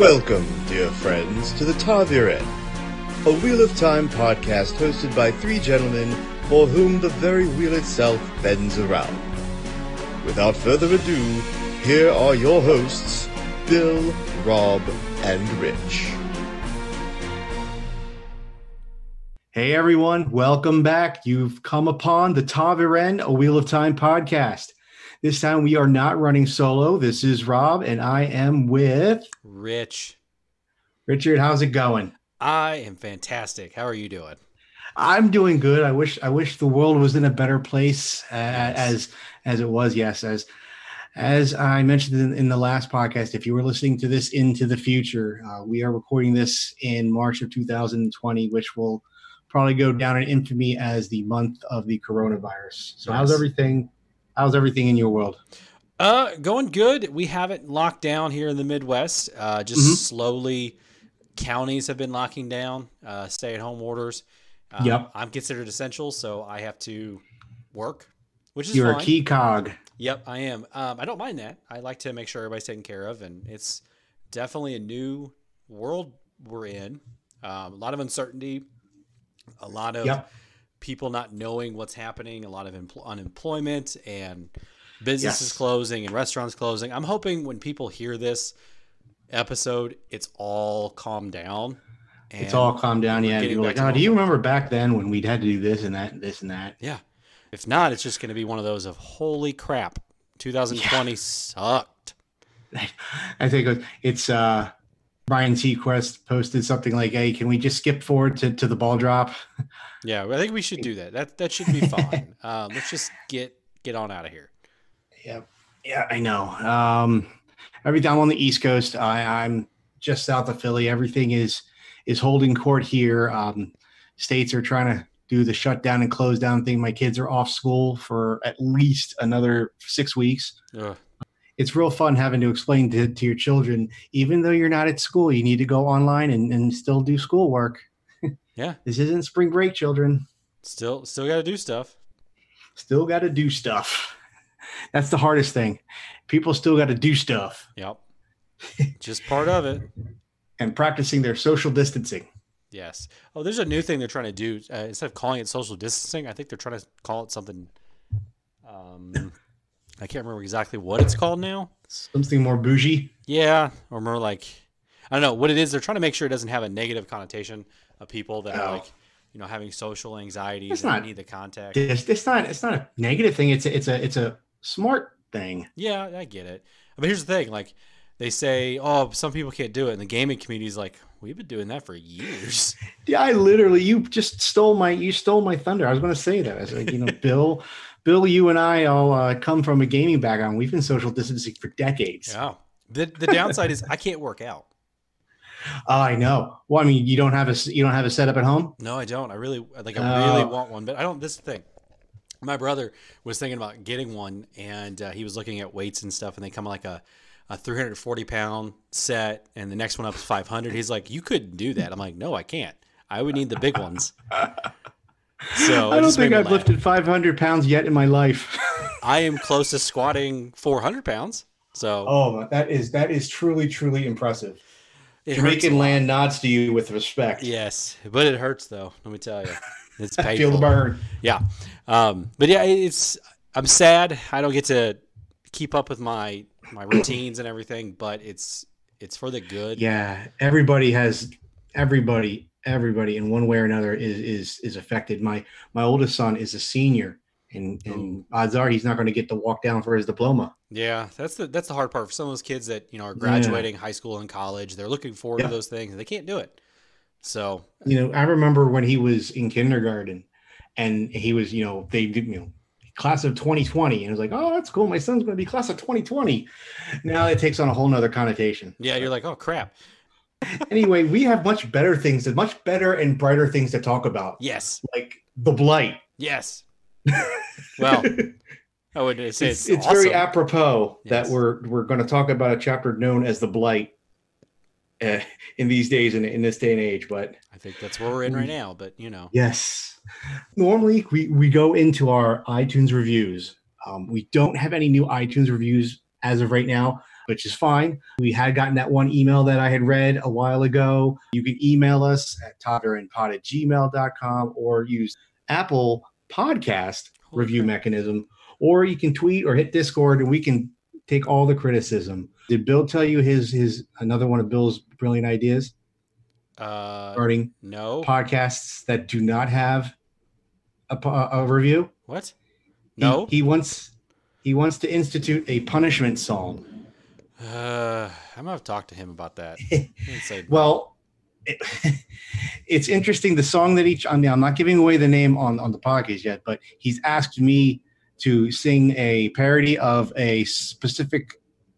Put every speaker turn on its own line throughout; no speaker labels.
Welcome, dear friends, to the Ta'veren, a Wheel of Time podcast hosted by three gentlemen for whom the very wheel itself bends around. Without further ado, here are your hosts, Bill, Rob, and Rich.
Hey everyone, welcome back. You've come upon the Ta'veren, a Wheel of Time podcast. This time we are not running solo. This is Rob, and I am with
Rich.
Richard. How's it going?
I am fantastic. How are you doing?
I'm doing good. I wish I wish the world was in a better place uh, as as it was. Yes, as as I mentioned in, in, the last podcast, if you were listening to this into the future, uh, we are recording this in March of 2020, which will probably go down in infamy as the month of the coronavirus. So, how's everything How's everything in your world?
Uh, going good. We have it locked down here in the Midwest. Uh, just mm-hmm. slowly, counties have been locking down uh, stay-at-home orders. Um,
yep.
I'm considered essential, so I have to work, which is
you're
fine.
a key cog.
Yep, I am. Um, I don't mind that. I like to make sure everybody's taken care of, and it's definitely a new world we're in. Um, a lot of uncertainty, a lot of yep people not knowing what's happening, a lot of empl- unemployment, and businesses yes. closing and restaurants closing. I'm hoping when people hear this episode, it's all calmed down.
It's all calmed down. Yeah. You're like, oh, do you remember back then when we'd had to do this and that, and this and that?
Yeah. If not, it's just going to be one of those of holy crap. 2020 yeah. sucked.
I think it's uh Brian Sequest posted something like, "Hey, can we just skip forward to, to the ball drop?"
Yeah, I think we should do that. That that should be fine. um, let's just get get on out of here.
Yeah, yeah, I know. Um, every time on the East Coast, I, I'm just south of Philly. Everything is is holding court here. Um, states are trying to do the shutdown and close down thing. My kids are off school for at least another six weeks. Ugh. It's real fun having to explain to, to your children, even though you're not at school, you need to go online and, and still do schoolwork.
Yeah.
This isn't spring break, children.
Still still gotta do stuff.
Still gotta do stuff. That's the hardest thing. People still gotta do stuff.
Yep. Just part of it.
And practicing their social distancing.
Yes. Oh, there's a new thing they're trying to do. Uh, instead of calling it social distancing, I think they're trying to call it something. Um, I can't remember exactly what it's called now.
Something more bougie.
Yeah, or more like I don't know what it is. They're trying to make sure it doesn't have a negative connotation of people that oh. are like, you know, having social anxieties it's and not, need the contact.
It's, it's not it's not a negative thing. It's a, it's a it's a smart thing.
Yeah, I get it. But here's the thing, like they say, oh, some people can't do it, and the gaming community is like, we've been doing that for years.
Yeah, I literally, you just stole my, you stole my thunder. I was going to say that. I was like, you know, Bill, Bill, you and I all uh, come from a gaming background. We've been social distancing for decades.
Yeah. The the downside is I can't work out.
Oh, I know. Well, I mean, you don't have a you don't have a setup at home.
No, I don't. I really like. I really want one, but I don't. This thing. My brother was thinking about getting one, and uh, he was looking at weights and stuff, and they come like a a 340 pound set, and the next one up is 500. He's like, "You couldn't do that." I'm like, "No, I can't. I would need the big ones."
So I don't think I've lifted 500 pounds yet in my life.
I am close to squatting 400 pounds. So
oh, that is that is truly truly impressive. It Jamaican land nods to you with respect.
Yes, but it hurts though. Let me tell you, it's painful.
Feel the burn.
Yeah, um, but yeah, it's. I'm sad. I don't get to keep up with my my routines and everything, but it's it's for the good.
Yeah, everybody has everybody everybody in one way or another is is is affected. My my oldest son is a senior, and oh. and odds are he's not going to get to walk down for his diploma.
Yeah, that's the that's the hard part for some of those kids that you know are graduating yeah. high school and college. They're looking forward yeah. to those things, and they can't do it. So
you know, I remember when he was in kindergarten, and he was you know they did you know class of 2020 and it was like oh that's cool my son's going to be class of 2020 now it takes on a whole nother connotation
yeah you're like oh crap
anyway we have much better things much better and brighter things to talk about
yes
like the blight
yes well I would say
it's, it's, it's awesome. very apropos yes. that we're we're going to talk about a chapter known as the blight uh, in these days and in, in this day and age. But
I think that's where we're in right now. But you know,
yes. Normally, we we go into our iTunes reviews. Um, we don't have any new iTunes reviews as of right now. Which is fine. We had gotten that one email that I had read a while ago. You can email us at totherandpod at gmail.com or use Apple Podcast review mechanism, or you can tweet or hit Discord and we can take all the criticism. Did Bill tell you his his another one of Bill's brilliant ideas?
Uh,
regarding
no
podcasts that do not have a, a review.
What? No.
He, he, wants he wants to institute a punishment song.
Uh, I'm gonna talk to him about that.
well, it, it's interesting. The song that each I mean, I'm not giving away the name on on the podcast yet, but he's asked me to sing a parody of a specific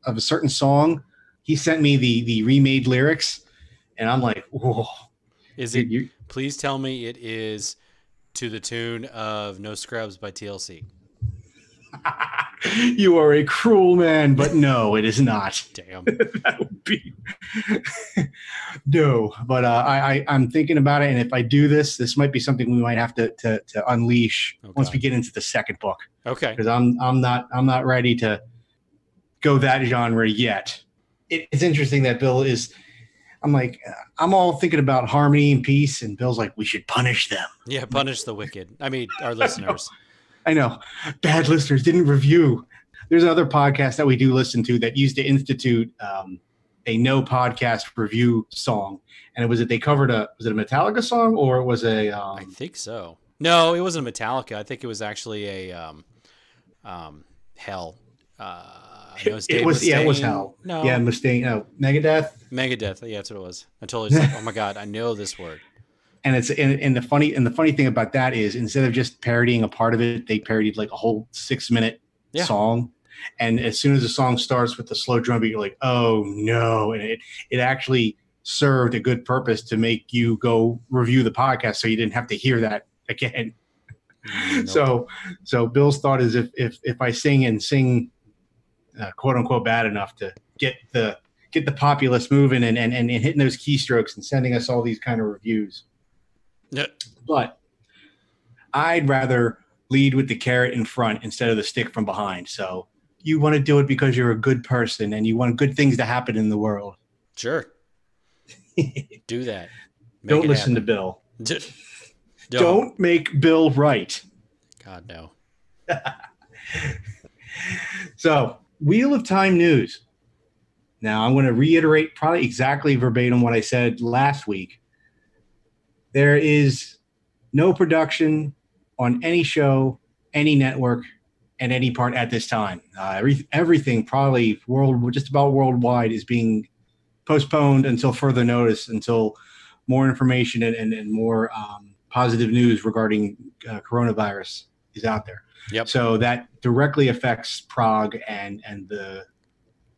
of a certain song. He sent me the the remade lyrics and I'm like, whoa.
Is it? You, please tell me it is to the tune of "No Scrubs" by TLC.
you are a cruel man, but no, it is not.
Damn.
that would be no. But uh, I, I am thinking about it, and if I do this, this might be something we might have to to, to unleash okay. once we get into the second book.
Okay.
Because I'm I'm not I'm not ready to go that genre yet. It, it's interesting that Bill is I'm like, I'm all thinking about harmony and peace, and Bill's like, we should punish them.
Yeah, punish the wicked. I mean, our listeners.
I know. Bad listeners didn't review. There's another podcast that we do listen to that used to institute um, a no podcast review song, and it was that they covered a was it a Metallica song or it was a um,
I think so. No, it wasn't a Metallica. I think it was actually a um, um, Hell. Uh,
it was, it was yeah, it was hell. No, yeah, Mustaine. No, Megadeth.
Megadeth. Yeah, that's what it was. I totally like, oh my god, I know this word.
And it's and, and the funny and the funny thing about that is instead of just parodying a part of it, they parodied like a whole six minute yeah. song. And as soon as the song starts with the slow drum beat, you're like, oh no! And it it actually served a good purpose to make you go review the podcast, so you didn't have to hear that again. Mm. So, so Bill's thought is if if if I sing and sing uh, quote unquote bad enough to get the get the populace moving and, and, and hitting those keystrokes and sending us all these kind of reviews.
Yeah.
But I'd rather lead with the carrot in front instead of the stick from behind. So you want to do it because you're a good person and you want good things to happen in the world.
Sure. do that.
Make Don't listen happen. to Bill. Don't. Don't make Bill right.
God no.
so Wheel of Time news. Now, I'm going to reiterate probably exactly verbatim what I said last week. There is no production on any show, any network, and any part at this time. Uh, every, everything, probably world, just about worldwide, is being postponed until further notice, until more information and, and, and more um, positive news regarding uh, coronavirus is out there.
Yep.
So that directly affects Prague and and the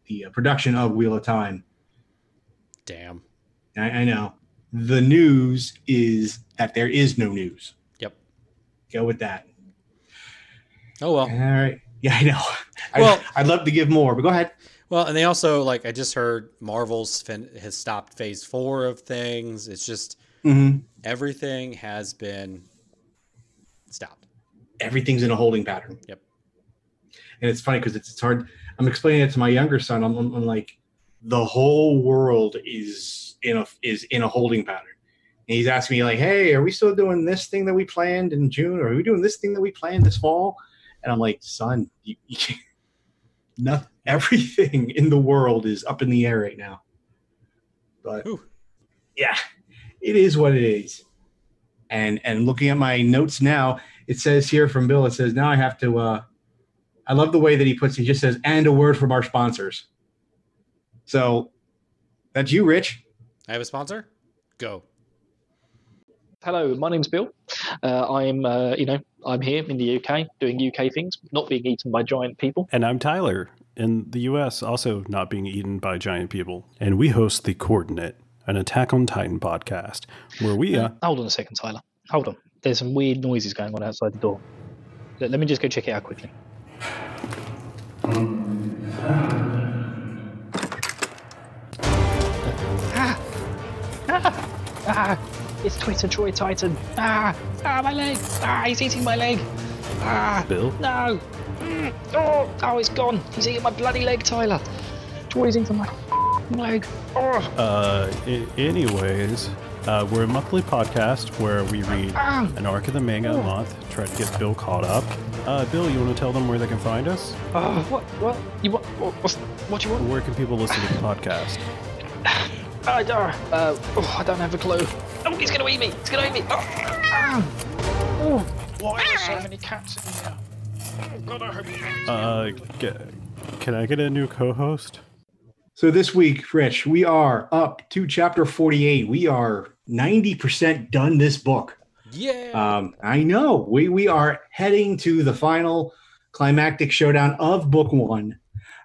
the uh, production of Wheel of Time.
Damn.
I, I, know. The news is that there is no news.
Yep.
Go with that.
Oh well.
All right. Yeah, I know. Well, I, would love to give more, but go ahead.
Well, and they also like I just heard Marvel's fin- has stopped Phase Four of things. It's just
mm-hmm.
everything has been stopped
everything's in a holding pattern.
Yep.
And it's funny because it's, it's hard. I'm explaining it to my younger son. I'm, I'm, I'm, like, the whole world is in a is in a holding pattern. And he's asking me like, "Hey, are we still doing this thing that we planned in June, or are we doing this thing that we planned this fall?" And I'm like, "Son, you, you, not everything in the world is up in the air right now." But Ooh. yeah, it is what it is. And and looking at my notes now, it says here from Bill, it says, now I have to, uh, I love the way that he puts, he just says, and a word from our sponsors. So that's you, Rich.
I have a sponsor. Go.
Hello, my name's Bill. Uh, I'm, uh, you know, I'm here in the UK doing UK things, not being eaten by giant people.
And I'm Tyler in the US, also not being eaten by giant people. And we host The Coordinate, an Attack on Titan podcast, where we. Uh,
hold on a second, Tyler. Hold on there's some weird noises going on outside the door. Let, let me just go check it out quickly. Ah! It's Twitter Troy Titan. Ah! Ah, my leg! Ah, he's eating my leg! Ah!
Bill?
No! Mm. Oh! Oh, it's gone! He's eating my bloody leg, Tyler! squeezing from my leg. Oh.
Uh, I- anyways, uh, we're a monthly podcast where we read
Ah.
an arc of the manga a month, try to get Bill caught up. Uh, Bill, you want to tell them where they can find us?
Oh, what? What? You what? What, what do you want?
Where can people listen to the podcast?
I don't. Uh, oh, I don't have a clue. Oh, he's gonna eat me! He's gonna eat me! Oh, ah. oh why are there so many cats in here? Oh, God, I hope you
Uh, get, can I get a new co-host?
So this week, Rich, we are up to chapter 48. We are 90% done this book.
Yeah.
Um, I know. We we are heading to the final climactic showdown of book one.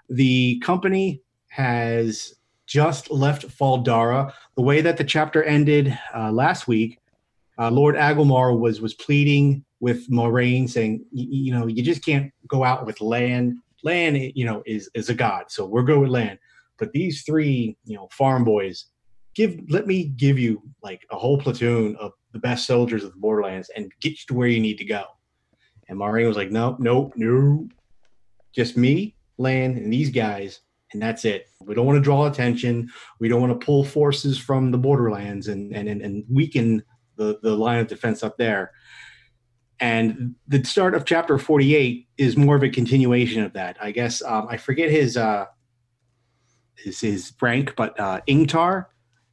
The company has just left Fal Dara. The way that the chapter ended uh, last week, uh, Lord Agelmar was was pleading with Moiraine, saying, you know, you just can't go out with Lan. Lan, you know, is is a god. So we're good with Lan. But these three, you know, farm boys, give let me give you like a whole platoon of the best soldiers of the borderlands and get you to where you need to go and Maureen was like nope nope no just me Lan and these guys and that's it we don't want to draw attention we don't want to pull forces from the borderlands and and and, weaken the the line of defense up there and the start of chapter 48 is more of a continuation of that i guess um, i forget his uh his, his rank but uh ingtar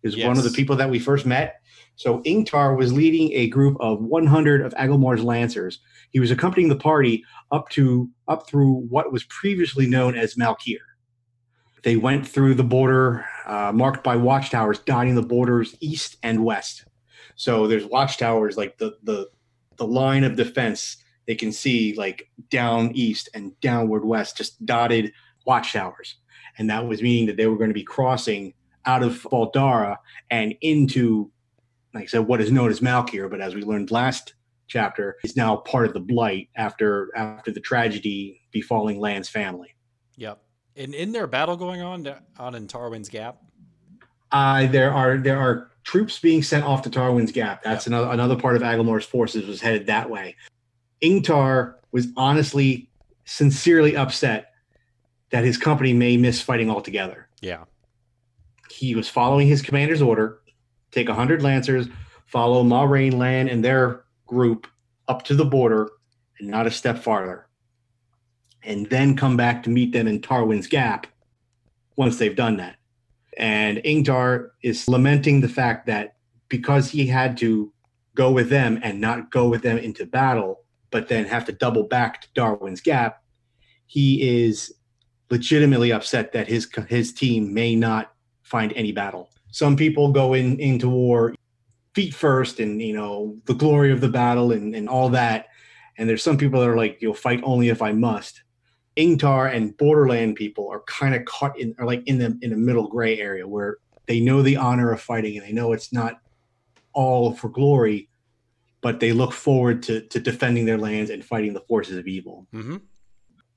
is one of the people that we first met. So Ingtar was leading a group of 100 of Agelmar's lancers. He was accompanying the party up to up through what was previously known as Malkier. They went through the border uh, marked by watchtowers dotting the borders east and west. So there's watchtowers like the the the line of defense they can see like down east and downward west, just dotted watchtowers. And that was meaning that they were going to be crossing out of Fal Dara and into, like I said, what is known as Malkier, but as we learned last chapter, is now part of the Blight after after the tragedy befalling Lan's family.
Yep. And in their battle going on out in Tarwin's Gap?
Uh, there are there are troops being sent off to Tarwin's Gap. That's another another part of Agelmar's forces was headed that way. Ingtar was honestly, sincerely upset that his company may miss fighting altogether.
Yeah.
he was following his commander's order take 100 lancers follow Moiraine Lan and their group up to the border and not a step farther and then come back to meet them in Tarwin's Gap once they've done that and Ingtar is lamenting the fact that because he had to go with them and not go with them into battle but then have to double back to Tarwin's Gap he is legitimately upset that his his team may not find any battle. Some people go in into war feet first and you know the glory of the battle and, and all that. And there's some people that are like, you'll fight only if I must. Ingtar and borderland people are kind of caught in are like in the in the middle gray area where they know the honor of fighting and they know it's not all for glory, but they look forward to to defending their lands and fighting the forces of evil
Mm-hmm.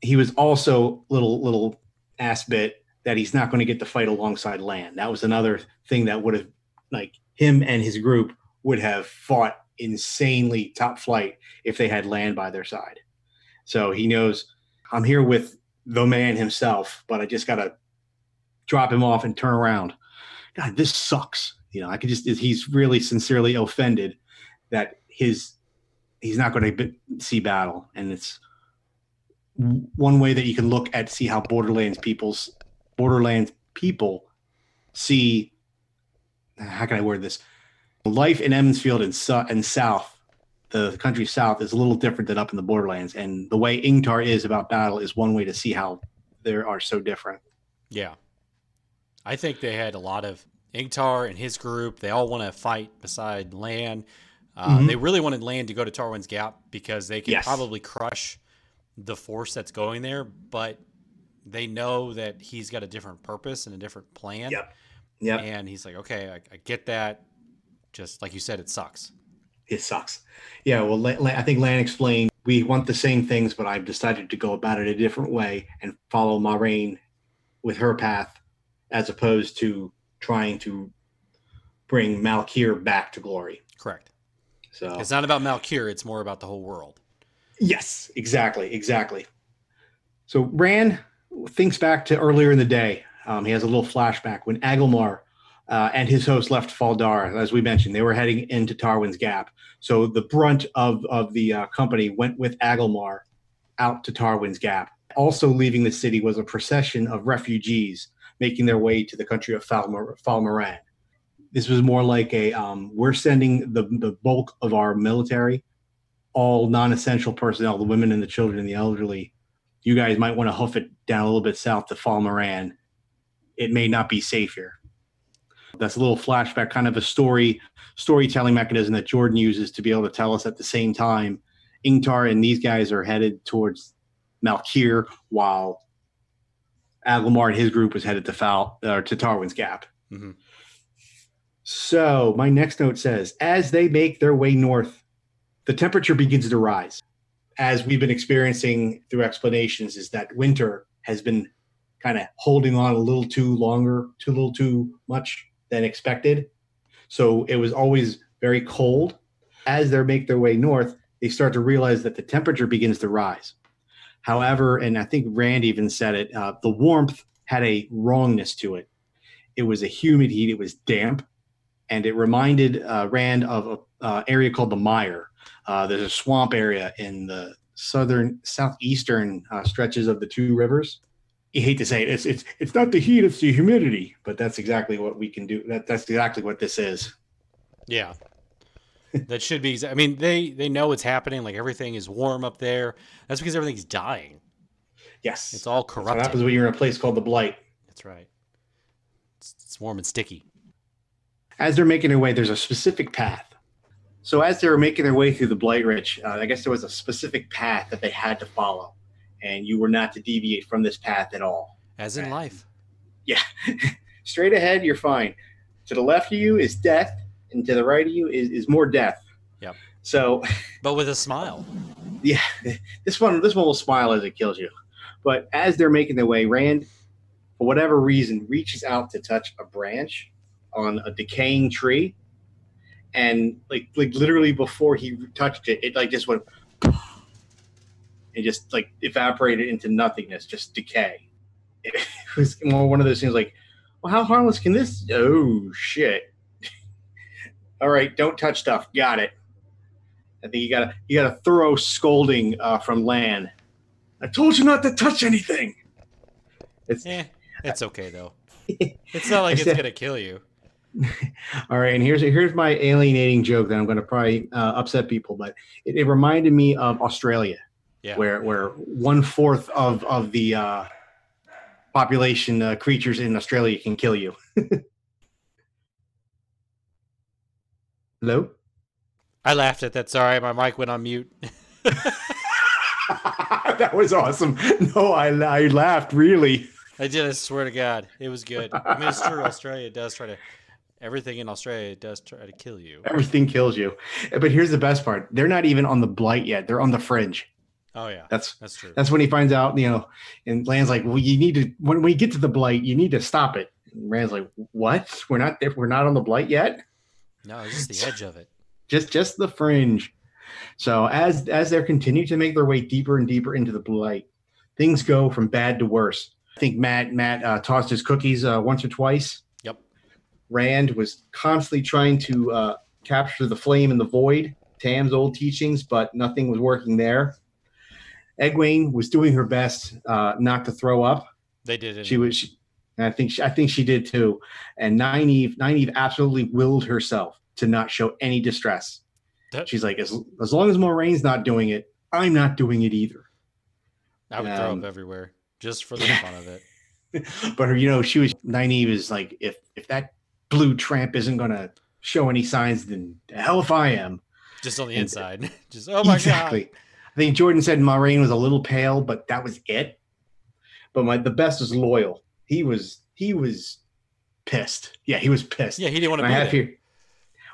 he was also little little ass bit that he's not going to get to fight alongside Lan. That was another thing that would have like him and his group would have fought insanely top flight if they had Lan by their side. So he knows I'm here with the man himself, but I just got to drop him off and turn around. God, this sucks. You know, I could just he's really sincerely offended that his he's not going to see battle and it's one way that you can look at see how borderlands people's borderlands people see how can i word this life in Emond's Field and, and south the country south is a little different than up in the borderlands and the way ingtar is about battle is one way to see how they are so different
Yeah. I think they had a lot of Ingtar and his group. They all want to fight beside Lan. Uh,
Mhm.
They really wanted Lan to go to Tarwin's Gap because they could
Yes.
probably crush the force that's going there, but they know that he's got a different purpose and a different plan.
Yep. Yep.
And he's like, okay, I, I get that. Just like you said, it sucks.
It sucks. Yeah, well, I think Lan explained we want the same things, but I've decided to go about it a different way and follow Moiraine with her path, as opposed to trying to bring Malkier back to glory.
Correct.
So
It's not about Malkier, it's more about the whole world.
yes, exactly, exactly. So Rand thinks back to earlier in the day. Um, he has a little flashback when Agelmar uh, and his host left Fal Dara. As we mentioned, they were heading into Tarwin's Gap. So the brunt of, of the uh, company went with Agelmar out to Tarwin's Gap. Also leaving the city was a procession of refugees making their way to the country of Fal Moran. This was more like a um, we're sending the, the bulk of our military, all non essential personnel, the women and the children and the elderly. You guys might want to hoof it down a little bit south to Fal Moran. It may not be safe here. That's a little flashback, kind of a story storytelling mechanism that Jordan uses to be able to tell us at the same time Ingtar and these guys are headed towards Malkier while Agelmar and his group was headed to Fal to Tarwin's Gap. Mm-hmm. So my next note says, as they make their way north, the temperature begins to rise. As we've been experiencing through explanations, is that winter has been kind of holding on a little too longer, too little too much than expected. So it was always very cold. As they make their way north, they start to realize that the temperature begins to rise. However, and I think Rand even said it, uh, the warmth had a wrongness to it. It was a humid heat, it was damp, and it reminded uh, Rand of an uh, area called the Mire. Uh, there's a swamp area in the southern, southeastern uh, stretches of the two rivers. You hate to say it, it's, it's, it's not the heat, it's the humidity, but that's exactly what we can do. That, that's exactly what this is.
Yeah, that should be. I mean, they they know what's happening. Like everything is warm up there. That's because everything's dying.
Yes,
it's all corrupt. What
happens when you're in a place called the Blight?
That's right. It's, it's warm and sticky.
As they're making their way, there's a specific path. So as they were making their way through the Blight Ridge, uh, I guess there was a specific path that they had to follow, and you were not to deviate from this path at all.
As in life.
Yeah, straight ahead, you're fine. To the left of you is death and to the right of you is, is more death.
Yep.
So,
but with a smile.
Yeah, this one this one will smile as it kills you. But as they're making their way, Rand, for whatever reason, reaches out to touch a branch on a decaying tree, and like like literally before he touched it, it like just went and just like evaporated into nothingness, just decay. It was more one of those things like, well, how harmless can this? Oh shit! all right, don't touch stuff. Got it. I think you got a you got a thorough scolding uh, from Lan. I told you not to touch anything.
It's eh, it's okay though. it's not like it's gonna kill you.
All right, and here's here's my alienating joke that I'm going to probably uh, upset people, but it, it, reminded me of Australia,
yeah.
where where one fourth of of the uh, population uh, creatures in Australia can kill you. Hello?
I laughed at that. Sorry, my mic went on mute.
that was awesome. No, I, I laughed really.
I did. I swear to God, it was good. I mean, it's true. Australia does try to. Everything in Australia does try to kill you.
Everything kills you. But here's the best part: they're not even on the blight yet. They're on the fringe.
Oh yeah,
that's
that's true.
That's when he finds out, you know, and Lan's like, "Well, you need to when we get to the blight, you need to stop it." And Rand's like, "What? We're not we're not on the blight yet."
No, it's just the edge of it.
Just just the fringe. So as as they continue to make their way deeper and deeper into the blight, things go from bad to worse. I think Mat Mat uh, tossed his cookies uh, once or twice.
Yep.
Rand was constantly trying to uh, capture the flame in the void, Tam's old teachings, but nothing was working there. Egwene was doing her best uh, not to throw up.
They did.
She was. She, I think she, I think she did too. And Nynaeve, Nynaeve absolutely willed herself to not show any distress. That, She's like, as, as long as Moiraine's not doing it, I'm not doing it either.
I would um, throw up everywhere just for the fun of it.
But her, you know, she was Nynaeve is like, if if that blue tramp isn't gonna show any signs, then the hell if I am.
Just on the and, inside. just oh my exactly. god.
Think Jordan said Maureen was a little pale, but that was it. But my the best is Loial he was he was pissed. Yeah, he was pissed.
Yeah, he didn't want to be there. Here,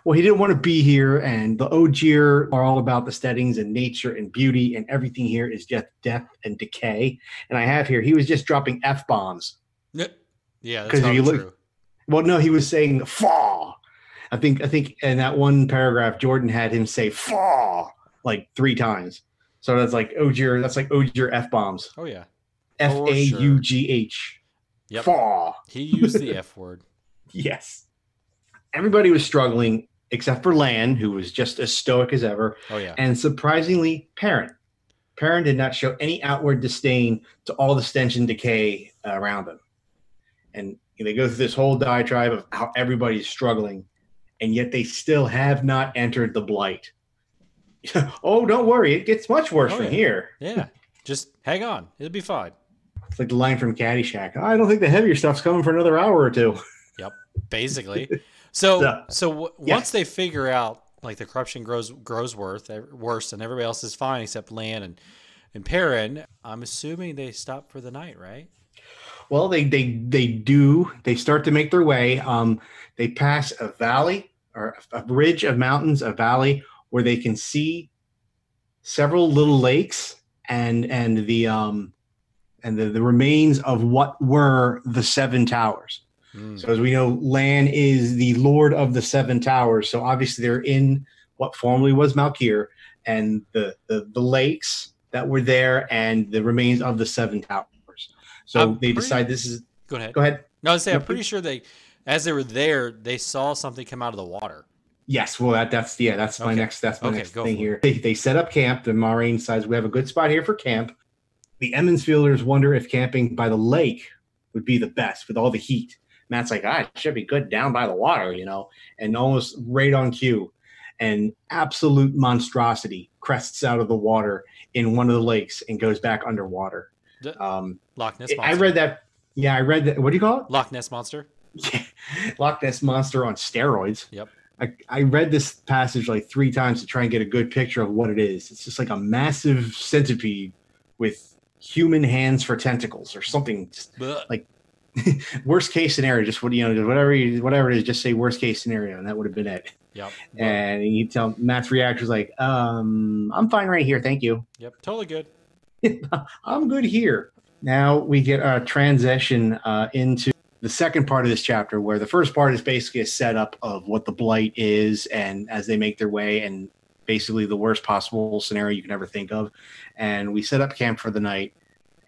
well, he didn't want to be here, and the Ogier are all about the settings and nature and beauty, and everything here is just death and decay. And I have here, he was just dropping f bombs.
Yeah, because you look. True.
Well, no, he was saying "fall." I think I think in that one paragraph, Jordan had him say "fall" like three times. So that's like oh, Ogier. That's like oh, Ogier f bombs.
Oh yeah.
F A U G H.
Yep.
Fall.
He used the F word.
Yes. Everybody was struggling except for Lan, who was just as stoic as ever,
Oh yeah.
and surprisingly, Perrin. Perrin did not show any outward disdain to all the stench and decay around them. And they go through this whole diatribe of how everybody's struggling, and yet they still have not entered the blight. oh, don't worry, it gets much worse
Oh,
from
yeah.
here.
yeah. Just hang on. It'll be fine.
It's like the line from Caddyshack. I don't think the heavier stuff's coming for another hour or two.
Yep, Basically. So
So,
so w-
yeah.
once they figure out like the corruption grows grows worth worse and everybody else is fine except Lan and and Perrin, I'm assuming they stop for the night, right?
Well, they they they do. They start to make their way. Um, they pass a valley or a ridge of mountains, a valley where they can see several little lakes and and the um and the, the remains of what were the seven towers.
Mm.
So as we know, Lan is the lord of the seven towers. So obviously they're in what formerly was Malkier, and the the, the lakes that were there and the remains of the seven towers. So
I'm
they
pretty-
decide this is
Go ahead.
go ahead.
No, I was saying, I'm pretty sure they, as they were there, they saw something come out of the water.
Yes, well that that's yeah, that's my
Okay.
next that's my
Okay,
next thing here. They, they set up camp. The Moiraine says we have a good spot here for camp. The Emond's Fielders wonder if camping by the lake would be the best with all the heat. Mat's like, ah, it should be good down by the water, you know, and almost right on cue. an absolute monstrosity crests out of the water in one of the lakes and goes back underwater. Um,
Loch Ness monster.
I read that. Yeah, I read that. What do you call it?
Loch Ness monster.
Yeah, Loch Ness monster on steroids.
Yep.
I, I read this passage like three times to try and get a good picture of what it is. It's just like a massive centipede with human hands for tentacles or something. Just
Blech.
worst case scenario, just what you know, whatever you, whatever it is, just say worst case scenario, and that would have been it.
Yep.
And you tell Mat's reaction was like, um, I'm fine right here, thank you.
Yep. Totally good.
I'm good here. Now we get a transition uh, into the second part of this chapter, where the first part is basically a setup of what the blight is, and as they make their way, and basically the worst possible scenario you can ever think of. And we set up camp for the night,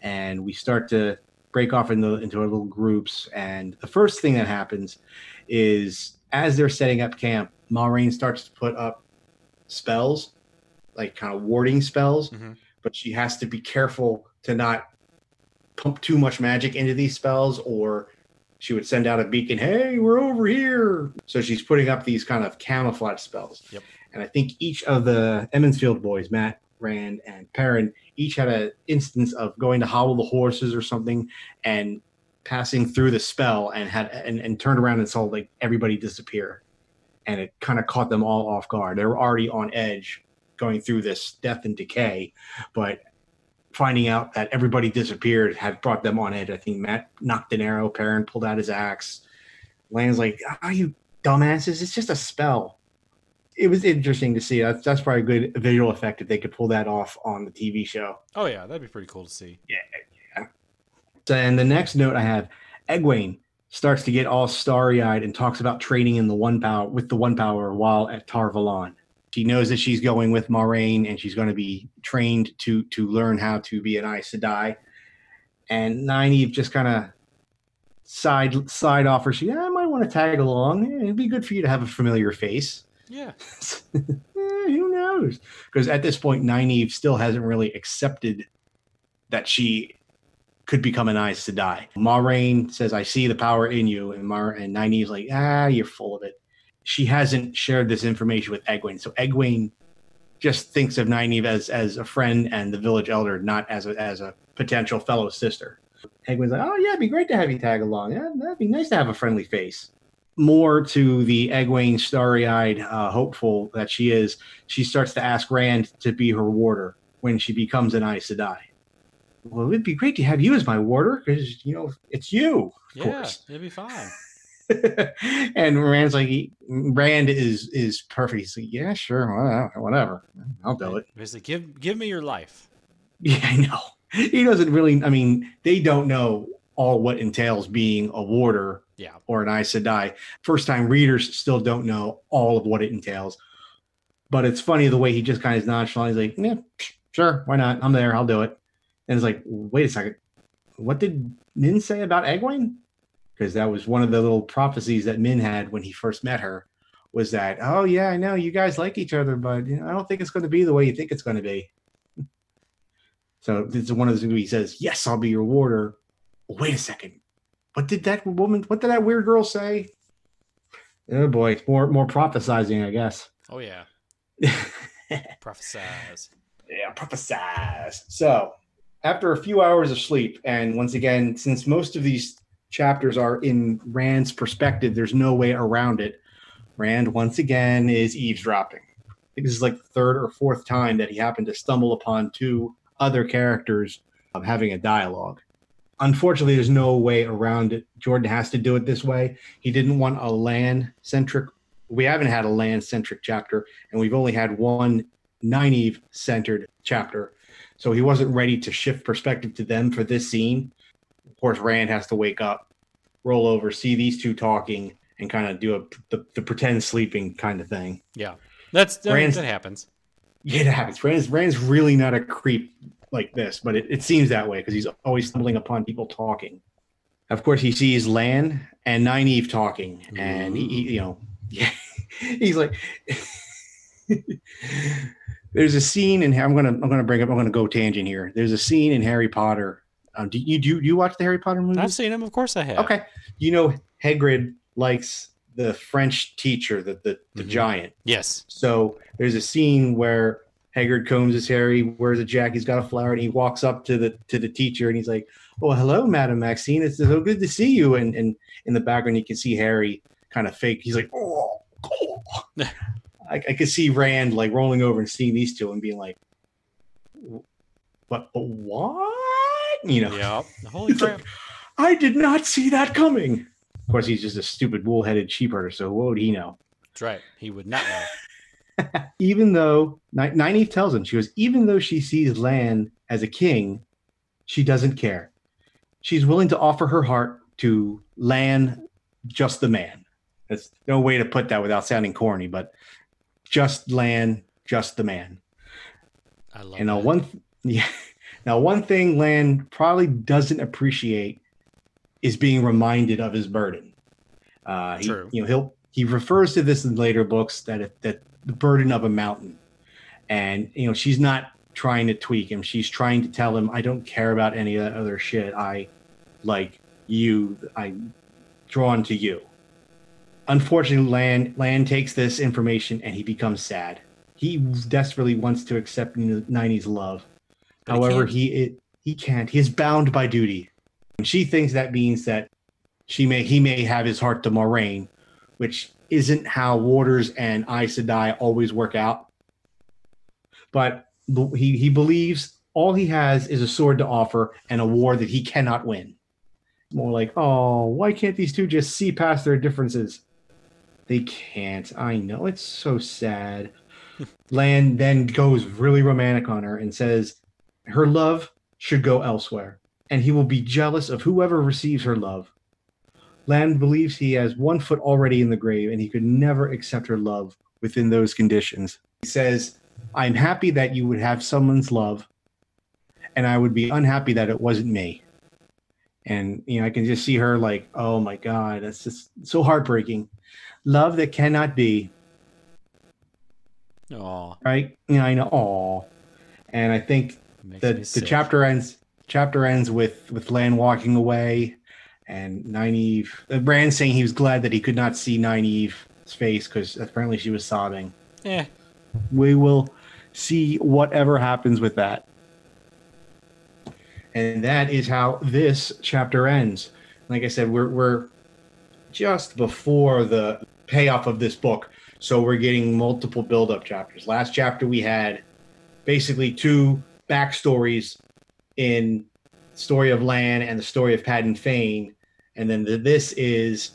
and we start to break off into into our little groups. And the first thing that happens is as they're setting up camp, Maureen starts to put up spells, like kind of warding spells
Mhm.
but she has to be careful to not pump too much magic into these spells or she would send out a beacon hey we're over here. So she's putting up these kind of camouflage spells.
Yep.
and i think each of the Emond's Field boys Mat rand and perrin each had an instance of going to hobble the horses or something and passing through the spell and had and, and turned around and saw like everybody disappear. And it kind of caught them all off guard. They were already on edge going through this death and decay. But finding out that everybody disappeared had brought them on edge. I think Mat knocked an arrow, Perrin pulled out his axe. Lane's like, "Are you dumbasses? It's just a spell." It was interesting to see. That's that's probably a good visual effect if they could pull that off on the TV show.
Oh yeah, that'd be pretty cool to see. Yeah.
So, and the next note I have, Egwene starts to get all starry-eyed and talks about training in the one power with the one power while at Tar Valon. She knows that she's going with Moiraine and she's going to be trained to to learn how to be an Aes Sedai. And Nynaeve just kind of side side offers, she, yeah, I might want to tag along. It'd be good for you to have a familiar face.
Yeah.
Eh, who knows? Because at this point, Nynaeve still hasn't really accepted that she could become an Aes Sedai. Moraine says, "I see the power in you," and Mar and Nynaeve's like, "Ah, you're full of it." She hasn't shared this information with Egwene, so Egwene just thinks of Nynaeve as as a friend and the village elder, not as a as a potential fellow sister. Egwene's like, "Oh yeah, it'd be great to have you tag along. Yeah, that'd be nice to have a friendly face." More to the Egwene starry-eyed, uh, hopeful that she is, she starts to ask Rand to be her warder when she becomes an Aes Sedai. Well, it'd be great to have you as my warder because you know it's you, of
Yeah,
course.
it'd be fine.
and Rand's like, he, Rand is is perfect. He's like, yeah, sure, whatever. I'll do it.
Basically, give give me your life.
Yeah, I know. He doesn't really. I mean, they don't know all what entails being a warder
Yeah.
or an Aes Sedai. First time readers still don't know all of what it entails. But it's funny the way he just kind of is nonchalant. He's like, yeah, sure, why not? I'm there. I'll do it. And it's like, wait a second. What did Min say about Egwene? Because that was one of the little prophecies that Min had when he first met her. Was that, oh yeah, I know you guys like each other, but you know, I don't think it's going to be the way you think it's going to be. So this is one of those things he says, "Yes, I'll be your warder." Wait a second, what did that woman? What did that weird girl say? Oh boy, more more prophesizing, I guess.
Oh yeah, prophesize.
Yeah, prophesize. So after a few hours of sleep, and once again, since most of these chapters are in Rand's perspective, there's no way around it. Rand once again is eavesdropping. I think this is like the third or fourth time that he happened to stumble upon two other characters um, having a dialogue. Unfortunately, there's no way around it. Jordan has to do it this way. He didn't want a Lan centric. We haven't had a Lan centric chapter, and we've only had one Nynaeve centered chapter. So he wasn't ready to shift perspective to them for this scene. Of course, Rand has to wake up, roll over, see these two talking, and kind of do a the, the pretend sleeping kind of thing.
Yeah, that's that, Rand's, that happens.
Yeah, it happens. Rand's Rand's really not a creep like this, but it, it seems that way because he's always stumbling upon people talking. Of course, he sees Lan and Nynaeve talking, and he, he you know, yeah, he's like. There's a scene in I'm gonna I'm gonna bring up I'm gonna go tangent here. There's a scene in Harry Potter. Um, do you do you watch the Harry Potter movies?
I've seen them, of course I have.
Okay, you know Hagrid likes the French teacher, the the, the mm-hmm. giant.
Yes.
So there's a scene where Hagrid combs his hair, he wears a jacket, he's got a flower, and he walks up to the to the teacher and he's like, "Oh, hello, Madam Maxine. It's so good to see you." And and in the background, you can see Harry kind of fake. He's like, "Oh." oh. I, I could see Rand like rolling over and seeing these two and being like, "But, but what?" You know?
Yeah. Holy crap! Like,
I did not see that coming. Of course, he's just a stupid wool-headed sheepherder. So what would he know?
That's right. He would not know.
even though Nynaeve tells him, she goes, even though she sees Lan as a king, she doesn't care. She's willing to offer her heart to Lan, just the man. There's no way to put that without sounding corny, but just Lan, just the man.
I love.
And uh, now one, th- yeah. Now one thing Lan probably doesn't appreciate is being reminded of his burden. Uh, he, True. You know, he'll he refers to this in later books that that the burden of a mountain, and you know she's not trying to tweak him. She's trying to tell him, I don't care about any of that other shit. I like you. I'm drawn to you. Unfortunately, Lan Lan takes this information and he becomes sad. He desperately wants to accept Nynaeve's love. But However, he it, he can't. He is bound by duty. And she thinks that means that she may he may have his heart to Moiraine, which isn't how Warders and Aes Sedai always work out. But he he believes all he has is a sword to offer and a war that he cannot win. More like, oh, why can't these two just see past their differences? They can't. I know. It's so sad. Lan then goes really romantic on her and says her love should go elsewhere, and he will be jealous of whoever receives her love. Lan believes he has one foot already in the grave, and he could never accept her love within those conditions. He says, I'm happy that you would have someone's love, and I would be unhappy that it wasn't me. And, you know, I can just see her like, oh my God, that's just so heartbreaking love that cannot be.
Aw.
Right? Yeah, I know. Aw. And I think the the chapter ends chapter ends with with Lan walking away and Nynaeve uh, Rand saying he was glad that he could not see Nynaeve's face because apparently she was sobbing.
Yeah.
We will see whatever happens with that. And that is how this chapter ends. Like I said, we're we're just before the payoff of this book. So we're getting multiple build-up chapters. Last chapter we had basically two backstories in story of Lan and the story of Padan Fain, and then the, this is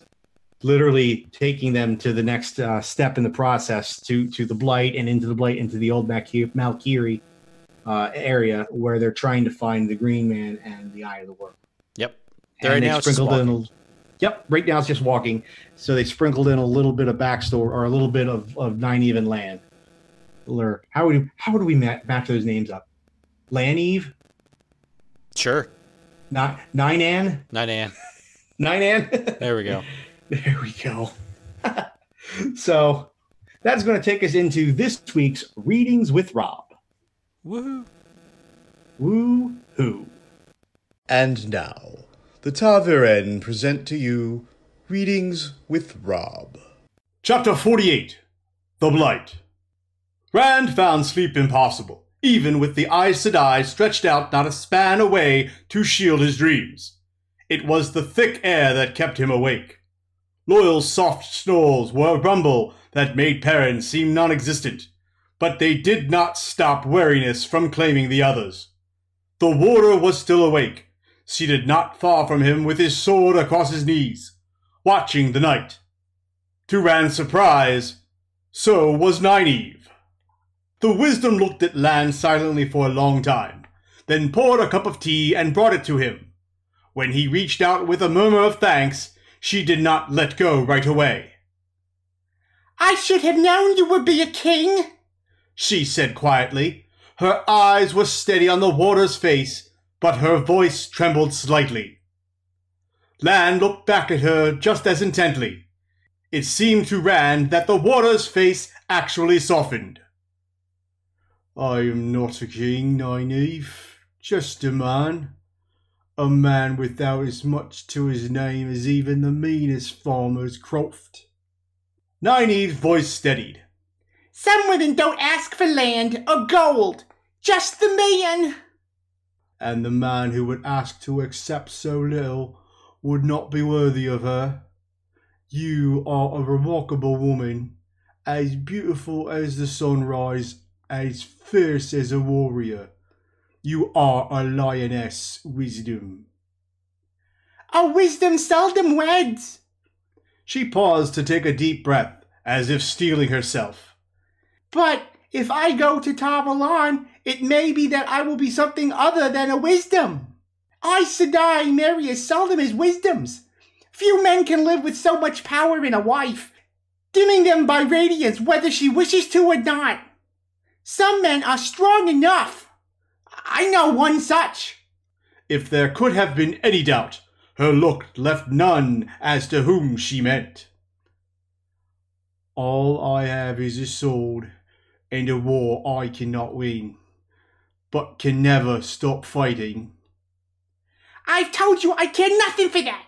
literally taking them to the next uh, step in the process to to the blight and into the blight into the old Malkiri uh, area where they're trying to find the Green Man and the Eye of the World.
Yep,
they're and they sprinkled in. Yep, right now it's just walking. So they sprinkled in a little bit of backstory or a little bit of, of Nynaeve and Lan. Or how would how would we match those names up? Lan Eve?
Sure.
Nine, nine Ann?
Nine Ann.
Nine Ann?
There we go.
there we go. so that's going to take us into this week's Readings with Rob.
Woohoo.
Woo hoo.
And now, the Ta'veren present to you Readings with Rob.
Chapter 48 The Blight. Rand found sleep impossible, even with the Aes Sedai stretched out not a span away to shield his dreams. It was the thick air that kept him awake. Loial's soft snores were a rumble that made Perrin seem non existent, but they did not stop wariness from claiming the others. The warder was still awake, seated not far from him with his sword across his knees, watching the night. To Rand's surprise, so was Nynaeve. The wisdom looked at Lan silently for a long time, then poured a cup of tea and brought it to him. When he reached out with a murmur of thanks, she did not let go right away.
I should have known you would be a king,
she said quietly. Her eyes were steady on the warder's face, but her voice trembled slightly. Lan looked back at her just as intently. It seemed to Rand that the warder's face actually softened. I am not a king, Nynaeve, just a man. A man without as much to his name as even the meanest farmer's croft. Nynaeve's voice steadied.
Some women don't ask for land or gold, just the man.
And the man who would ask to accept so little would not be worthy of her. You are a remarkable woman, as beautiful as the sunrise, as fierce as a warrior. You are a lioness, wisdom.
A wisdom seldom weds.
She paused to take a deep breath, as if steeling herself.
But if I go to Tar Valon, it may be that I will be something other than a wisdom. Aes Sedai marry as seldom as wisdoms. Few men can live with so much power in a wife, dimming them by radiance whether she wishes to or not. Some men are strong enough. I know one such.
If there could have been any doubt, her look left none as to whom she meant. All I have is a sword, and a war I cannot win, but can never stop fighting.
I've told you I care nothing for that.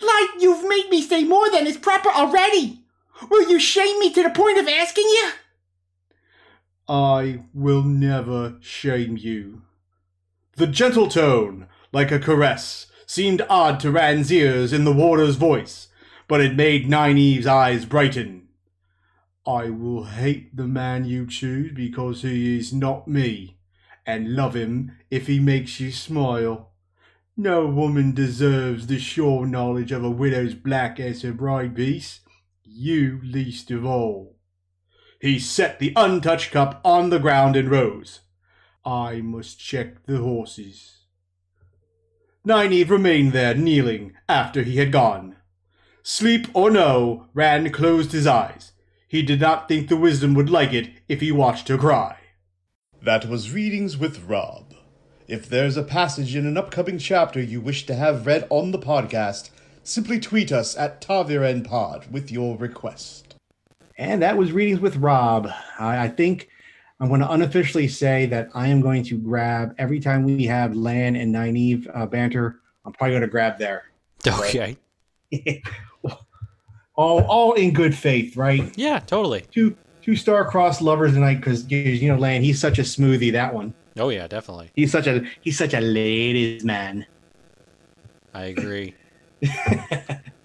Like you've made me say more than is proper already. Will you shame me to the point of asking you?
I will never shame you. The gentle tone, like a caress, seemed odd to Rand's ears in the warder's voice, but it made Nynaeve's eyes brighten. I will hate the man you choose because he is not me, and love him if he makes you smile. No woman deserves the sure knowledge of a widow's black as her bride you least of all. He set the untouched cup on the ground and rose. I must check the horses. Nynaeve remained there kneeling after he had gone. Sleep or no, Rand closed his eyes. He did not think the wisdom would like it if he watched her cry.
That was Readings with Rob. If there's a passage in an upcoming chapter you wish to have read on the podcast, simply tweet us at TaverenPod with your request.
And that was Readings with Rob. I, I think I'm going to unofficially say that I am going to grab every time we have Lan and Nynaeve uh, banter. I'm probably going to grab there.
Okay.
all, all in good faith, right?
Yeah, totally.
Two, two star-crossed lovers tonight because you know Lan, he's such a smoothie. That one.
Oh yeah, definitely.
He's such a he's such a ladies man.
I agree.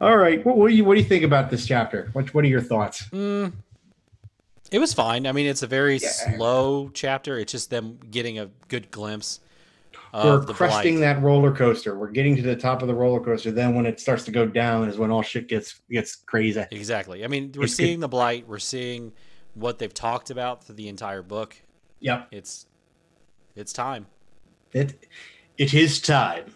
All right, what, what, do you what do you think about this chapter? What what are your thoughts?
Mm, it was fine. I mean, it's a very yeah. slow chapter. It's just them getting a good glimpse.
We're cresting blight. that roller coaster. We're getting to the top of the roller coaster. Then when it starts to go down is when all shit gets gets crazy.
Exactly. I mean, we're it's seeing good. the blight. We're seeing what they've talked about through the entire book.
Yep.
It's it's time.
It it is time.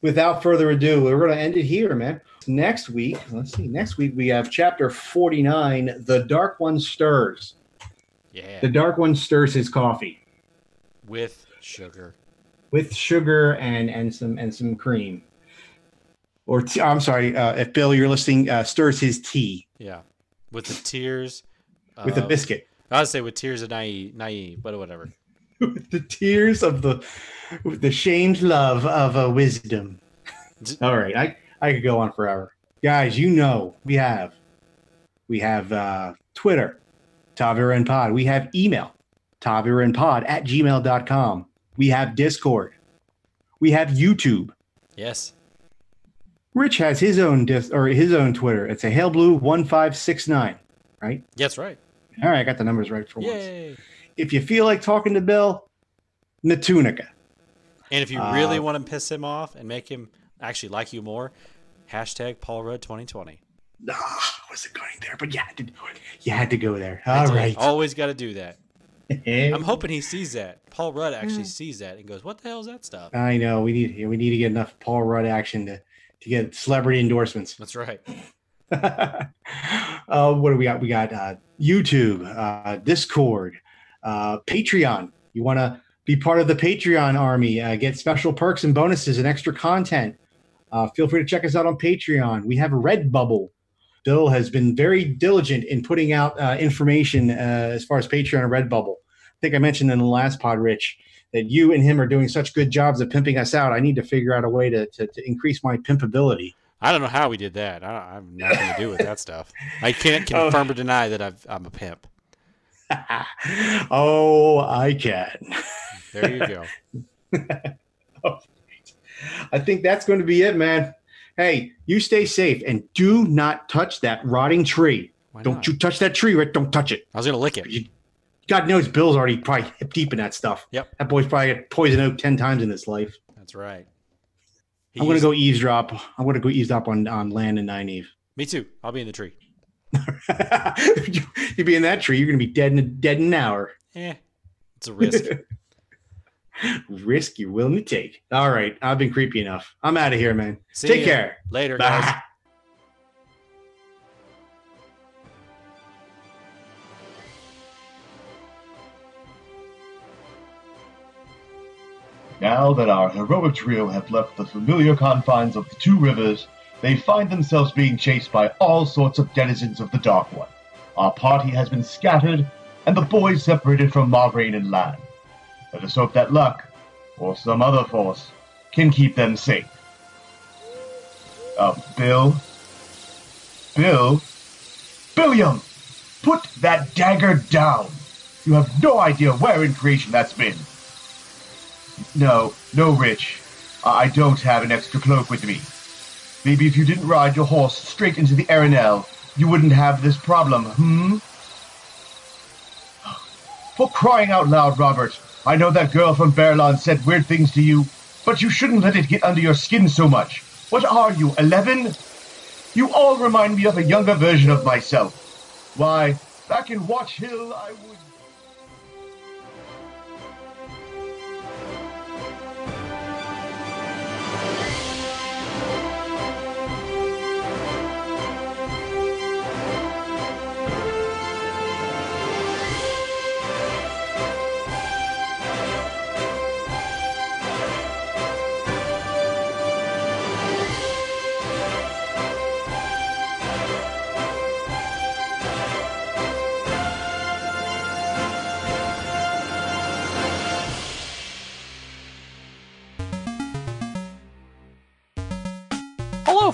Without further ado, we're going to end it here, man. Next week, let's see. Next week we have chapter 49, The Dark One Stirs.
Yeah.
The Dark One stirs his coffee
with sugar.
with sugar and and some and some cream. Or i I'm sorry, uh, if Bill, you're listening, uh, stirs his tea.
Yeah, with the tears.
with a biscuit.
I would say with tears of Nynaeve, Nynaeve, but whatever.
the tears of the with the shamed love of a wisdom. All right, I I could go on forever, guys. You know we have we have uh, Twitter, Taveren Pod. We have email, Pod at gmail.com. We have Discord. We have YouTube.
Yes.
Rich has his own dis- or his own Twitter. It's a Hail Blue one five six nine, right?
That's right.
All right, I got the numbers right for
Yay.
once. If you feel like talking to Bill, Natunica.
And if you really
Uh,
want to piss him off and make him actually like you more, hashtag Paul Rudd 2020.
Ah, I wasn't going there, but you had to do it. You had to go there.
I
All
did.
right.
Always got to do that.
I'm
I'm hoping he sees that. Paul Rudd actually sees that and goes, "What the hell is that stuff?"
I know we need we need to get enough Paul Rudd action to to get celebrity endorsements.
That's right.
uh, what do we got? We got uh, YouTube, uh, Discord, uh, Patreon. You want to be part of the Patreon army, uh, get special perks and bonuses and extra content. Uh, feel free to check us out on Patreon. We have Redbubble. Bill has been very diligent in putting out uh, information uh, as far as Patreon and Redbubble. I think I mentioned in the last pod, Rich, that you and him are doing such good jobs of pimping us out. I need to figure out a way to, to, to increase my pimpability.
I don't know how we did that. I, I have nothing to do with that stuff. I can't confirm or deny that I've, I'm a pimp.
oh, I can.
There you go.
I think that's going to be it, man. Hey, you stay safe and do not touch that rotting tree.
Why
Don't
not?
you touch that tree, Rick. Don't touch it.
I was gonna lick it.
You- God knows Bill's already probably hip deep in that stuff.
Yep.
That boy's probably got poison oak 10 times in his life.
That's right. He
I'm going to go eavesdrop. I'm going to go eavesdrop on, on Lan and Nynaeve.
Me too. I'll be in the tree.
you, you be in that tree, you're going to be dead in, a, dead in an hour.
Eh, it's a risk.
Risk you're willing to take. All right. I've been creepy enough. I'm out of here, man.
See
Take
ya.
care.
Later, guys.
Bye.
Now that our heroic trio have left the familiar confines of the two rivers, they find themselves being chased by all sorts of denizens of the Dark One. Our party has been scattered, and the boys separated from Moiraine and Lan. Let us hope that luck, or some other force, can keep them safe. Uh, Bill? Bill? Billiam! Put that dagger down! You have no idea where in creation that's been. No, no, Rich. I don't have an extra cloak with me. Maybe if you didn't ride your horse straight into the Arinelle, you wouldn't have this problem, hmm? For crying out loud, Robert, I know that girl from Baerlon said weird things to you, but you shouldn't let it get under your skin so much. What are you, 11? You all remind me of a younger version of myself. Why, back in Watch Hill, I was...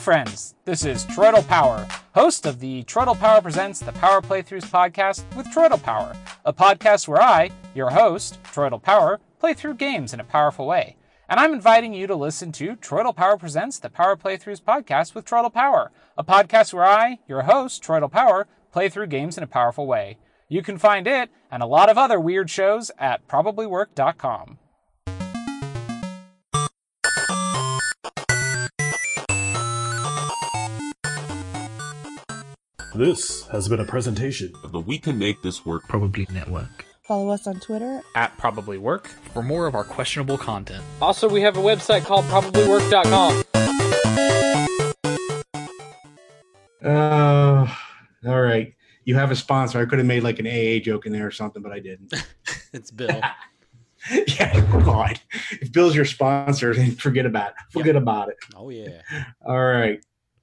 friends. This is Troidal Power, host of the Troidal Power Presents the Power Playthroughs podcast with Troidal Power, a podcast where I, your host, Troidal Power, play through games in a powerful way. And I'm inviting you to listen to Troidal Power Presents the Power Playthroughs podcast with Troidal Power, a podcast where I, your host, Troidal Power, play through games in a powerful way. You can find it and a lot of other weird shows at probablywork.com.
This has been a presentation
of the we can make this work.
Probably Network.
Follow us on Twitter.
At Probably Work for more of our questionable content.
Also, we have a website called probablywork.com.
Uh, all right. You have a sponsor. I could have made like an AA joke in there or something, but I didn't.
It's Bill.
yeah, God. If Bill's your sponsor, then forget about it. Forget about it.
Oh yeah.
All right.